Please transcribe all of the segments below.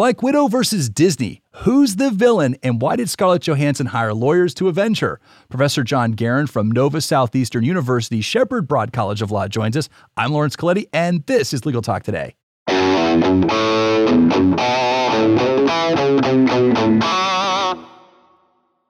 Black Widow versus Disney. Who's the villain and why did Scarlett Johansson hire lawyers to avenge her? Professor Jon Garon from Nova Southeastern University Shepard Broad College of Law joins us. I'm Lawrence Colletti, and this is Legal Talk Today.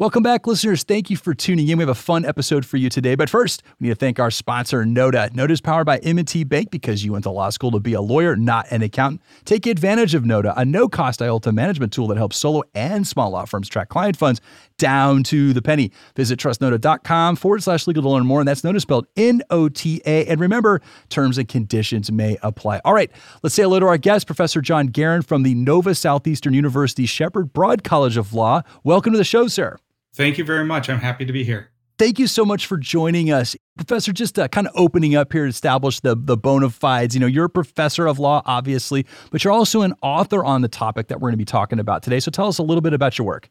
Welcome back, listeners. Thank you for tuning in. We have a fun episode for you today. But first, we need to thank our sponsor, Nota. Nota is powered by M&T Bank because you went to law school to be a lawyer, not an accountant. Take advantage of Nota, a no-cost IOLTA management tool that helps solo and small law firms track client funds down to the penny. Visit trustnota.com forward slash legal to learn more. And that's Nota spelled N-O-T-A. And remember, terms and conditions may apply. All right, let's say hello to our guest, Professor Jon Garon from the Nova Southeastern University Shepard Broad College of Law. Welcome to the show, sir. Thank you very much. I'm happy to be here. Thank you so much for joining us. Professor, just uh, kind of opening up here to establish the, the bona fides. You know, you're a professor of law, obviously, but you're also an author on the topic that we're going to be talking about today. So tell us a little bit about your work.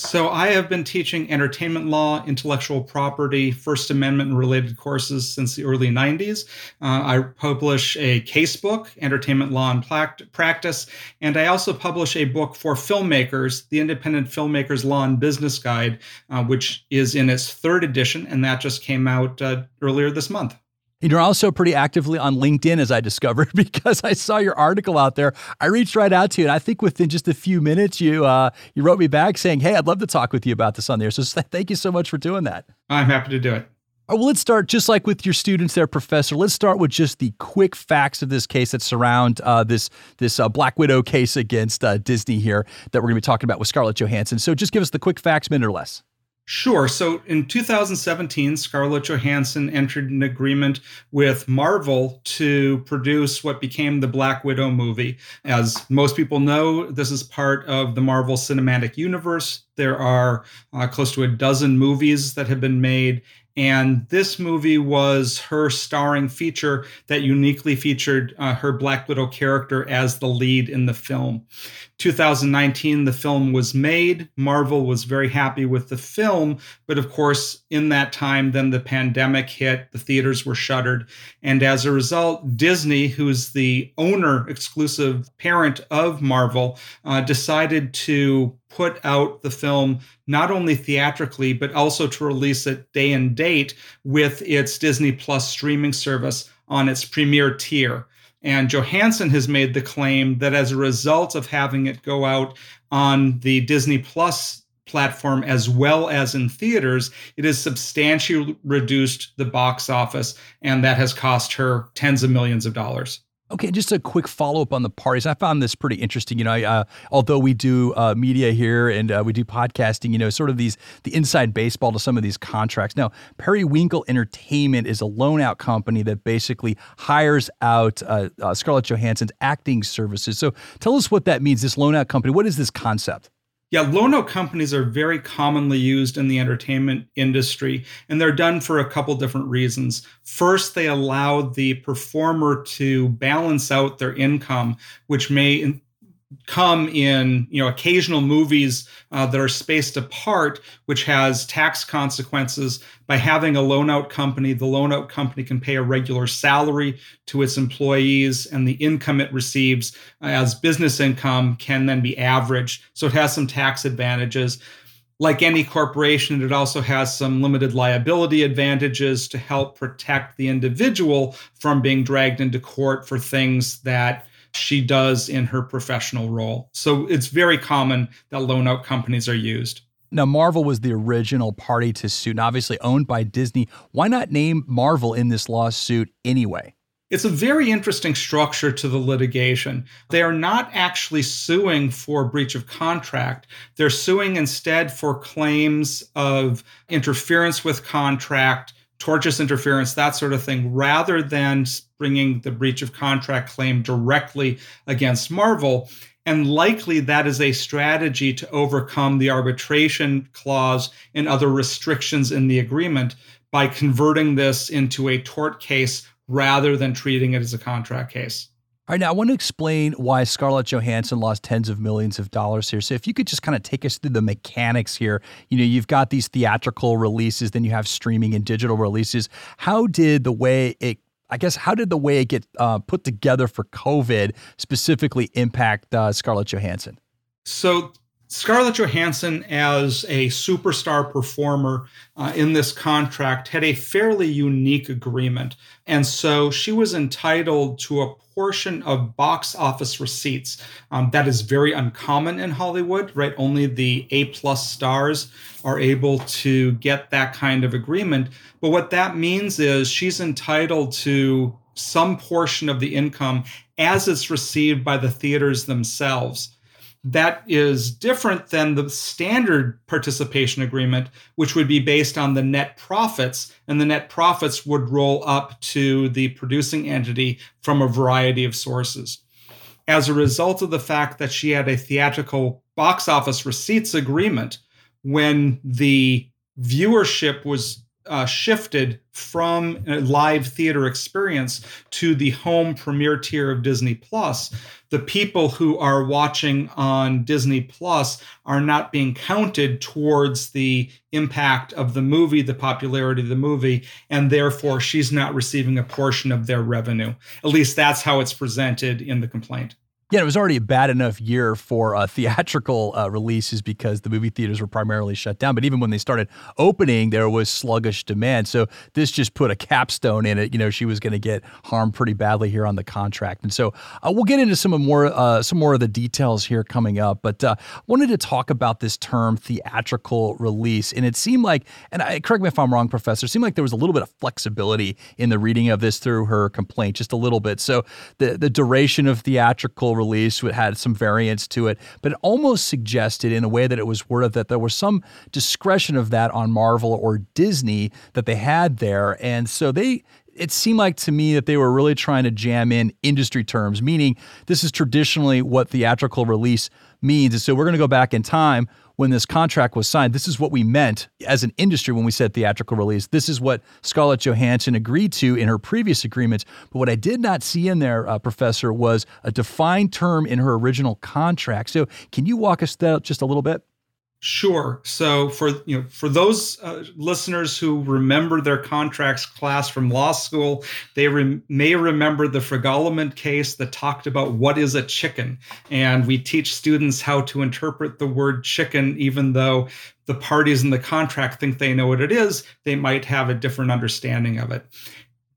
So, I have been teaching entertainment law, intellectual property, First Amendment related courses since the early 90s. Uh, I publish a casebook, Entertainment Law and Practice, and I also publish a book for filmmakers, the Independent Filmmakers Law and Business Guide, uh, which is in its third edition, and that just came out uh, earlier this month. And you're also pretty actively on LinkedIn, as I discovered, because I saw your article out there. I reached right out to you, and I think within just a few minutes, you uh, you wrote me back saying, "Hey, I'd love to talk with you about this on there." So thank you so much for doing that. I'm happy to do it. Right, well, let's start just like with your students there, Professor. Let's start with just the quick facts of this case that surround uh, this this uh, Black Widow case against uh, Disney here that we're going to be talking about with Scarlett Johansson. So just give us the quick facts, minute or less. Sure. So in 2017, Scarlett Johansson entered an agreement with Marvel to produce what became the Black Widow movie. As most people know, this is part of the Marvel Cinematic Universe. There are uh, close to a dozen movies that have been made, and this movie was her starring feature that uniquely featured uh, her Black Widow character as the lead in the film. 2019, the film was made. Marvel was very happy with the film, but of course, in that time, then the pandemic hit, the theaters were shuttered. And as a result, Disney, who's the owner, exclusive parent of Marvel, uh, decided to put out the film not only theatrically, but also to release it day and date with its Disney Plus streaming service on its premier tier. And Johansson has made the claim that as a result of having it go out on the Disney Plus platform as well as in theaters, it has substantially reduced the box office, and that has cost her tens of millions of dollars. Okay, just a quick follow up on the parties. I found this pretty interesting. You know, uh, although we do uh, media here and uh, we do podcasting, you know, sort of these the inside baseball to some of these contracts. Now, Periwinkle Entertainment is a loan out company that basically hires out uh, uh, Scarlett Johansson's acting services. So, tell us what that means. This loan out company. What is this concept? Yeah, loan out companies are very commonly used in the entertainment industry, and they're done for a couple different reasons. First, they allow the performer to balance out their income, which may come in you know occasional movies uh, that are spaced apart which has tax consequences. By having a loan out company the loan out company can pay a regular salary to its employees and the income it receives as business income can then be averaged. So it has some tax advantages. Like any corporation, it also has some limited liability advantages to help protect the individual from being dragged into court for things that she does in her professional role. So it's very common that loan out companies are used. Now, Marvel was the original party to suit, and obviously owned by Disney. Why not name Marvel in this lawsuit anyway? It's a very interesting structure to the litigation. They are not actually suing for breach of contract. They're suing instead for claims of interference with contract, tortious interference, that sort of thing, rather than bringing the breach of contract claim directly against Marvel. And likely that is a strategy to overcome the arbitration clause and other restrictions in the agreement by converting this into a tort case rather than treating it as a contract case. All right, now I want to explain why Scarlett Johansson lost tens of millions of dollars here. So if you could just kind of take us through the mechanics here. You know, you've got these theatrical releases, then you have streaming and digital releases. How did the way it I guess how did the way it get uh, put together for COVID specifically impact uh, Scarlett Johansson? So Scarlett Johansson, as a superstar performer uh, in this contract, had a fairly unique agreement. And so she was entitled to a portion of box office receipts. Um, that is very uncommon in Hollywood, right? Only the A plus stars are able to get that kind of agreement. But what that means is she's entitled to some portion of the income as it's received by the theaters themselves that is different than the standard participation agreement, which would be based on the net profits, and the net profits would roll up to the producing entity from a variety of sources. As a result of the fact that she had a theatrical box office receipts agreement, when the viewership was uh, shifted from a live theater experience to the home premiere tier of Disney Plus, the people who are watching on Disney Plus are not being counted towards the impact of the movie, the popularity of the movie, and therefore she's not receiving a portion of their revenue. At least that's how it's presented in the complaint. Yeah, it was already a bad enough year for uh, theatrical uh, releases because the movie theaters were primarily shut down. But even when they started opening, there was sluggish demand. So this just put a capstone in it. You know, she was going to get harmed pretty badly here on the contract. And so uh, we'll get into some more uh, some more of the details here coming up. But uh, wanted to talk about this term theatrical release, and it seemed like, and I, correct me if I'm wrong, Professor, it seemed like there was a little bit of flexibility in the reading of this through her complaint, just a little bit. So the the duration of theatrical release It had some variance to it, but it almost suggested in a way that it was worded that there was some discretion of that on Marvel or Disney that they had there. And so they it seemed like to me that they were really trying to jam in industry terms, meaning this is traditionally what theatrical release means. And so we're going to go back in time when this contract was signed, this is what we meant as an industry when we said theatrical release. This is what Scarlett Johansson agreed to in her previous agreements. But what I did not see in there, uh, Professor, was a defined term in her original contract. So can you walk us through just a little bit? Sure. So for you know for those uh, listeners who remember their contracts class from law school, they re- may remember the Frigaliment case that talked about what is a chicken, and we teach students how to interpret the word chicken, even though the parties in the contract think they know what it is, they might have a different understanding of it.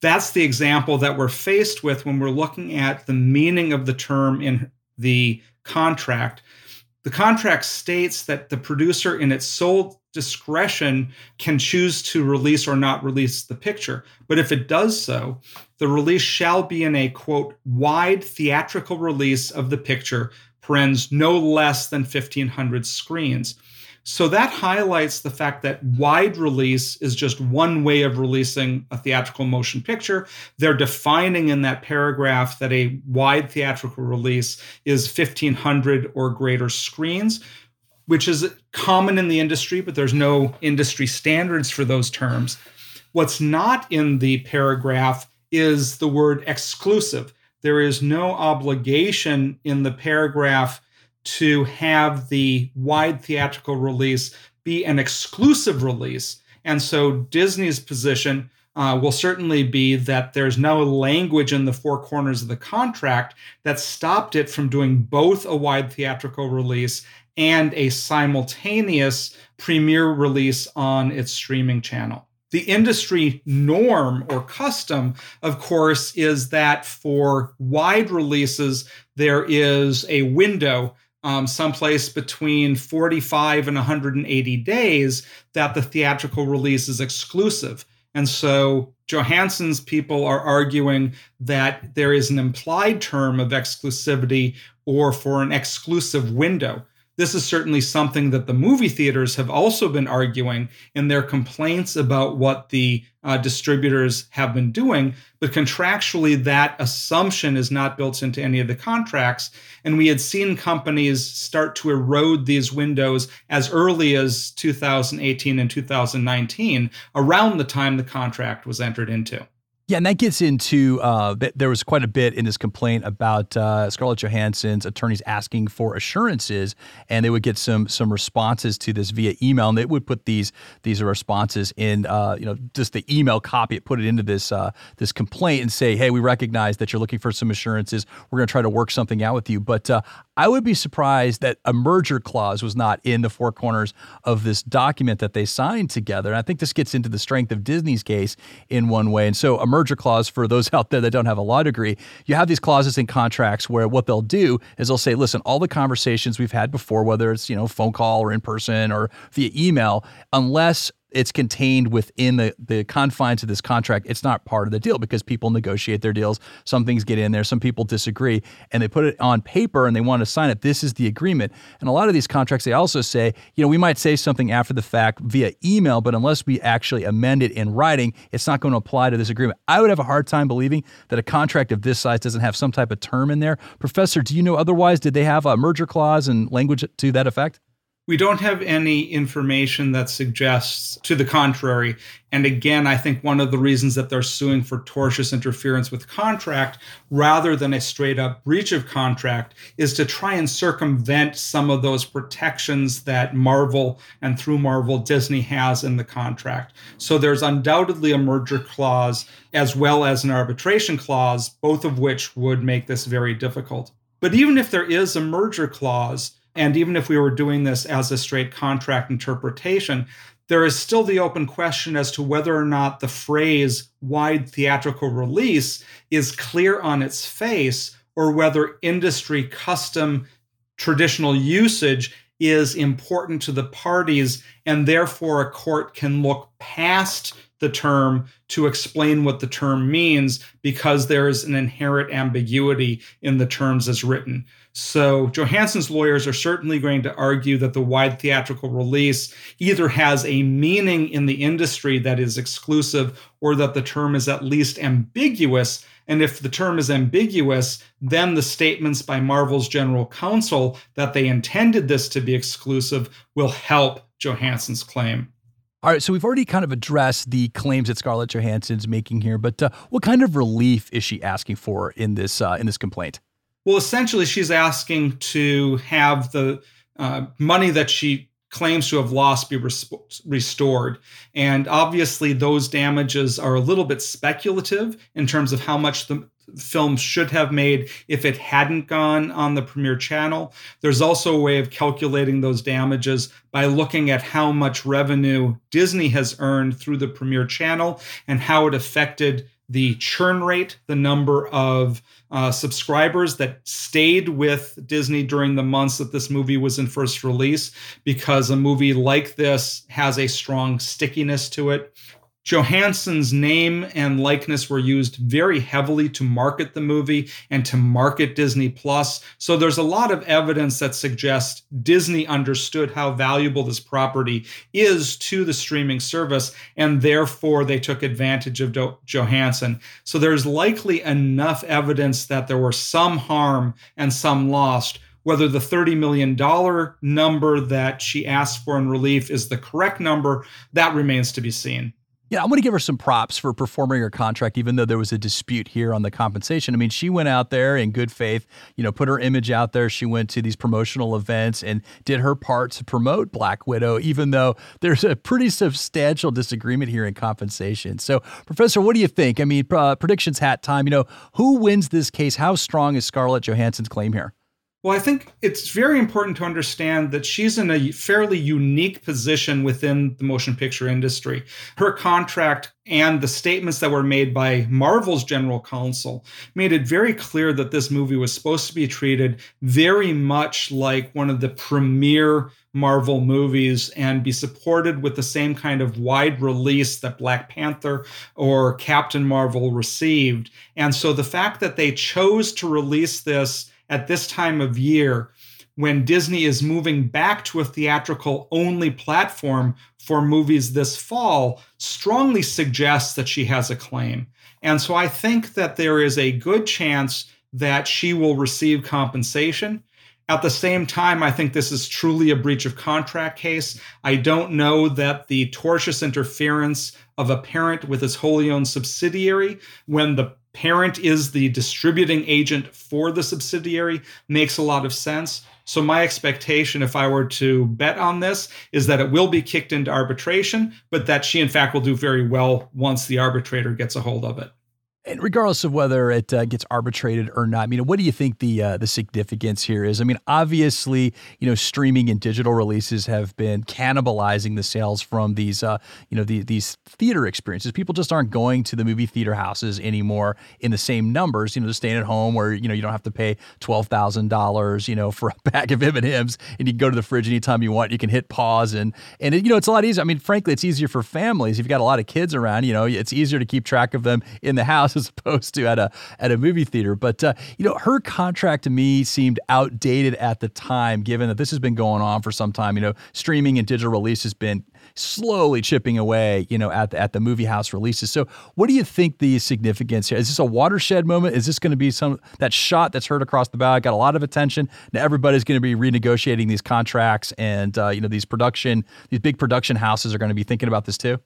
That's the example that we're faced with when we're looking at the meaning of the term in the contract the contract states that the producer, in its sole discretion, can choose to release or not release the picture. But if it does so, the release shall be in a quote, wide theatrical release of the picture, parens no less than 1,500 screens. So that highlights the fact that wide release is just one way of releasing a theatrical motion picture. They're defining in that paragraph that a wide theatrical release is 1500 or greater screens, which is common in the industry, but there's no industry standards for those terms. What's not in the paragraph is the word exclusive. There is no obligation in the paragraph to have the wide theatrical release be an exclusive release. And so Disney's position uh, will certainly be that there's no language in the four corners of the contract that stopped it from doing both a wide theatrical release and a simultaneous premiere release on its streaming channel. The industry norm or custom, of course, is that for wide releases, there is a window um, someplace between 45 and 180 days that the theatrical release is exclusive. And so Johansson's people are arguing that there is an implied term of exclusivity or for an exclusive window. This is certainly something that the movie theaters have also been arguing in their complaints about what the uh, distributors have been doing. But contractually, that assumption is not built into any of the contracts. And we had seen companies start to erode these windows as early as 2018 and 2019, around the time the contract was entered into. Yeah, and that gets into uh, there was quite a bit in this complaint about uh, Scarlett Johansson's attorneys asking for assurances, and they would get some some responses to this via email, and they would put these these responses in, uh, you know, just the email copy, it put it into this uh, this complaint, and say, hey, we recognize that you're looking for some assurances. We're going to try to work something out with you, but uh, I would be surprised that a merger clause was not in the four corners of this document that they signed together. And I think this gets into the strength of Disney's case in one way, and so a merger clause for those out there that don't have a law degree, you have these clauses in contracts where what they'll do is they'll say, listen, all the conversations we've had before, whether it's, you know, phone call or in person or via email, unless it's contained within the, the confines of this contract. It's not part of the deal because people negotiate their deals. Some things get in there, some people disagree, and they put it on paper and they want to sign it. This is the agreement. And a lot of these contracts, they also say, you know, we might say something after the fact via email, but unless we actually amend it in writing, it's not going to apply to this agreement. I would have a hard time believing that a contract of this size doesn't have some type of term in there. Professor, do you know otherwise? Did they have a merger clause and language to that effect? We don't have any information that suggests to the contrary. And again, I think one of the reasons that they're suing for tortious interference with contract rather than a straight up breach of contract is to try and circumvent some of those protections that Marvel and through Marvel Disney has in the contract. So there's undoubtedly a merger clause as well as an arbitration clause, both of which would make this very difficult. But even if there is a merger clause, and even if we were doing this as a straight contract interpretation, there is still the open question as to whether or not the phrase wide theatrical release is clear on its face or whether industry custom traditional usage is important to the parties and therefore a court can look past the term to explain what the term means because there is an inherent ambiguity in the terms as written. So Johansson's lawyers are certainly going to argue that the wide theatrical release either has a meaning in the industry that is exclusive or that the term is at least ambiguous. And if the term is ambiguous, then the statements by Marvel's general counsel that they intended this to be exclusive will help Johansson's claim. All right, so we've already kind of addressed the claims that Scarlett Johansson's making here, but uh, what kind of relief is she asking for in this uh, in this complaint? Well, essentially, she's asking to have the uh, money that she claims to have lost be res- restored. And obviously, those damages are a little bit speculative in terms of how much the film should have made if it hadn't gone on the premiere channel. There's also a way of calculating those damages by looking at how much revenue Disney has earned through the premiere channel and how it affected the churn rate, the number of uh, subscribers that stayed with Disney during the months that this movie was in first release, because a movie like this has a strong stickiness to it. Johansson's name and likeness were used very heavily to market the movie and to market Disney Plus. So there's a lot of evidence that suggests Disney understood how valuable this property is to the streaming service, and therefore they took advantage of Do- Johansson. So there's likely enough evidence that there were some harm and some lost. Whether the $30 million number that she asked for in relief is the correct number, that remains to be seen. Yeah, I'm going to give her some props for performing her contract, even though there was a dispute here on the compensation. I mean, she went out there in good faith, you know, put her image out there. She went to these promotional events and did her part to promote Black Widow, even though there's a pretty substantial disagreement here in compensation. So, Professor, what do you think? I mean, uh, predictions hat time. You know, who wins this case? How strong is Scarlett Johansson's claim here? Well, I think it's very important to understand that she's in a fairly unique position within the motion picture industry. Her contract and the statements that were made by Marvel's general counsel made it very clear that this movie was supposed to be treated very much like one of the premier Marvel movies and be supported with the same kind of wide release that Black Panther or Captain Marvel received. And so the fact that they chose to release this at this time of year when Disney is moving back to a theatrical only platform for movies this fall strongly suggests that she has a claim. And so I think that there is a good chance that she will receive compensation. At the same time, I think this is truly a breach of contract case. I don't know that the tortious interference of a parent with his wholly owned subsidiary when the parent is the distributing agent for the subsidiary makes a lot of sense. So, my expectation, if I were to bet on this, is that it will be kicked into arbitration, but that she, in fact, will do very well once the arbitrator gets a hold of it. And regardless of whether it uh, gets arbitrated or not, I mean, what do you think the uh, the significance here is? I mean, obviously, you know, streaming and digital releases have been cannibalizing the sales from these, uh, you know, the, these theater experiences. People just aren't going to the movie theater houses anymore in the same numbers. You know, just staying at home where you know you don't have to pay twelve thousand dollars, you know, for a bag of M and M's, and you can go to the fridge anytime you want. You can hit pause and and it, you know it's a lot easier. I mean, frankly, it's easier for families if you've got a lot of kids around. You know, it's easier to keep track of them in the house as opposed to at a at a movie theater. But uh, you know, her contract to me seemed outdated at the time, given that this has been going on for some time. You know, streaming and digital release has been slowly chipping away, you know, at the, at the movie house releases. So, what do you think the significance here? Is this a watershed moment? Is this going to be some that shot that's heard across the bow got a lot of attention? Now everybody's going to be renegotiating these contracts, and uh, you know, these production, these big production houses are going to be thinking about this too.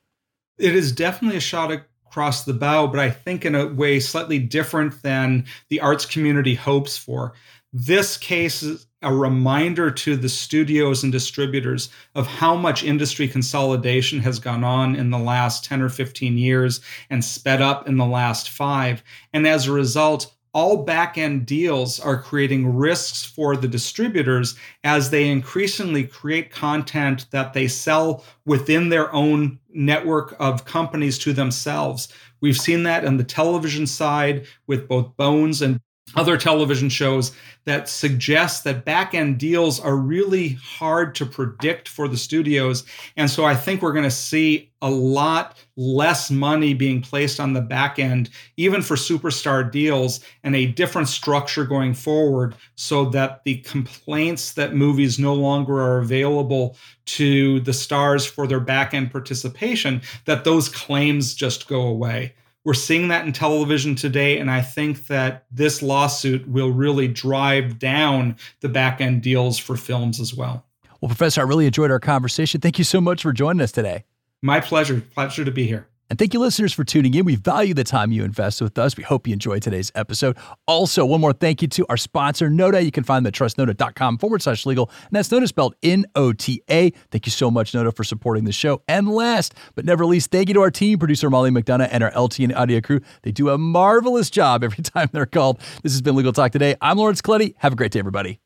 It is definitely a shot across the bow, but I think in a way slightly different than the arts community hopes for. This case is a reminder to the studios and distributors of how much industry consolidation has gone on in the last 10 or 15 years and sped up in the last five. And as a result, all back end deals are creating risks for the distributors as they increasingly create content that they sell within their own network of companies to themselves. We've seen that on the television side with both Bones and other television shows that suggest that back end deals are really hard to predict for the studios. And so I think we're going to see a lot less money being placed on the back end, even for superstar deals, and a different structure going forward so that the complaints that movies no longer are available to the stars for their back end participation, that those claims just go away. We're seeing that in television today, and I think that this lawsuit will really drive down the back end deals for films as well. Well, Professor, I really enjoyed our conversation. Thank you so much for joining us today. My pleasure. Pleasure to be here. And thank you, listeners, for tuning in. We value the time you invest with us. We hope you enjoyed today's episode. Also, one more thank you to our sponsor, Nota. You can find them at trustnota.com forward slash legal. And that's Nota spelled N O T A. Thank you so much, Nota, for supporting the show. And last but never least, thank you to our team, producer Molly McDonough and our LTN audio crew. They do a marvelous job every time they're called. This has been Legal Talk Today. I'm Lawrence Colletti. Have a great day, everybody.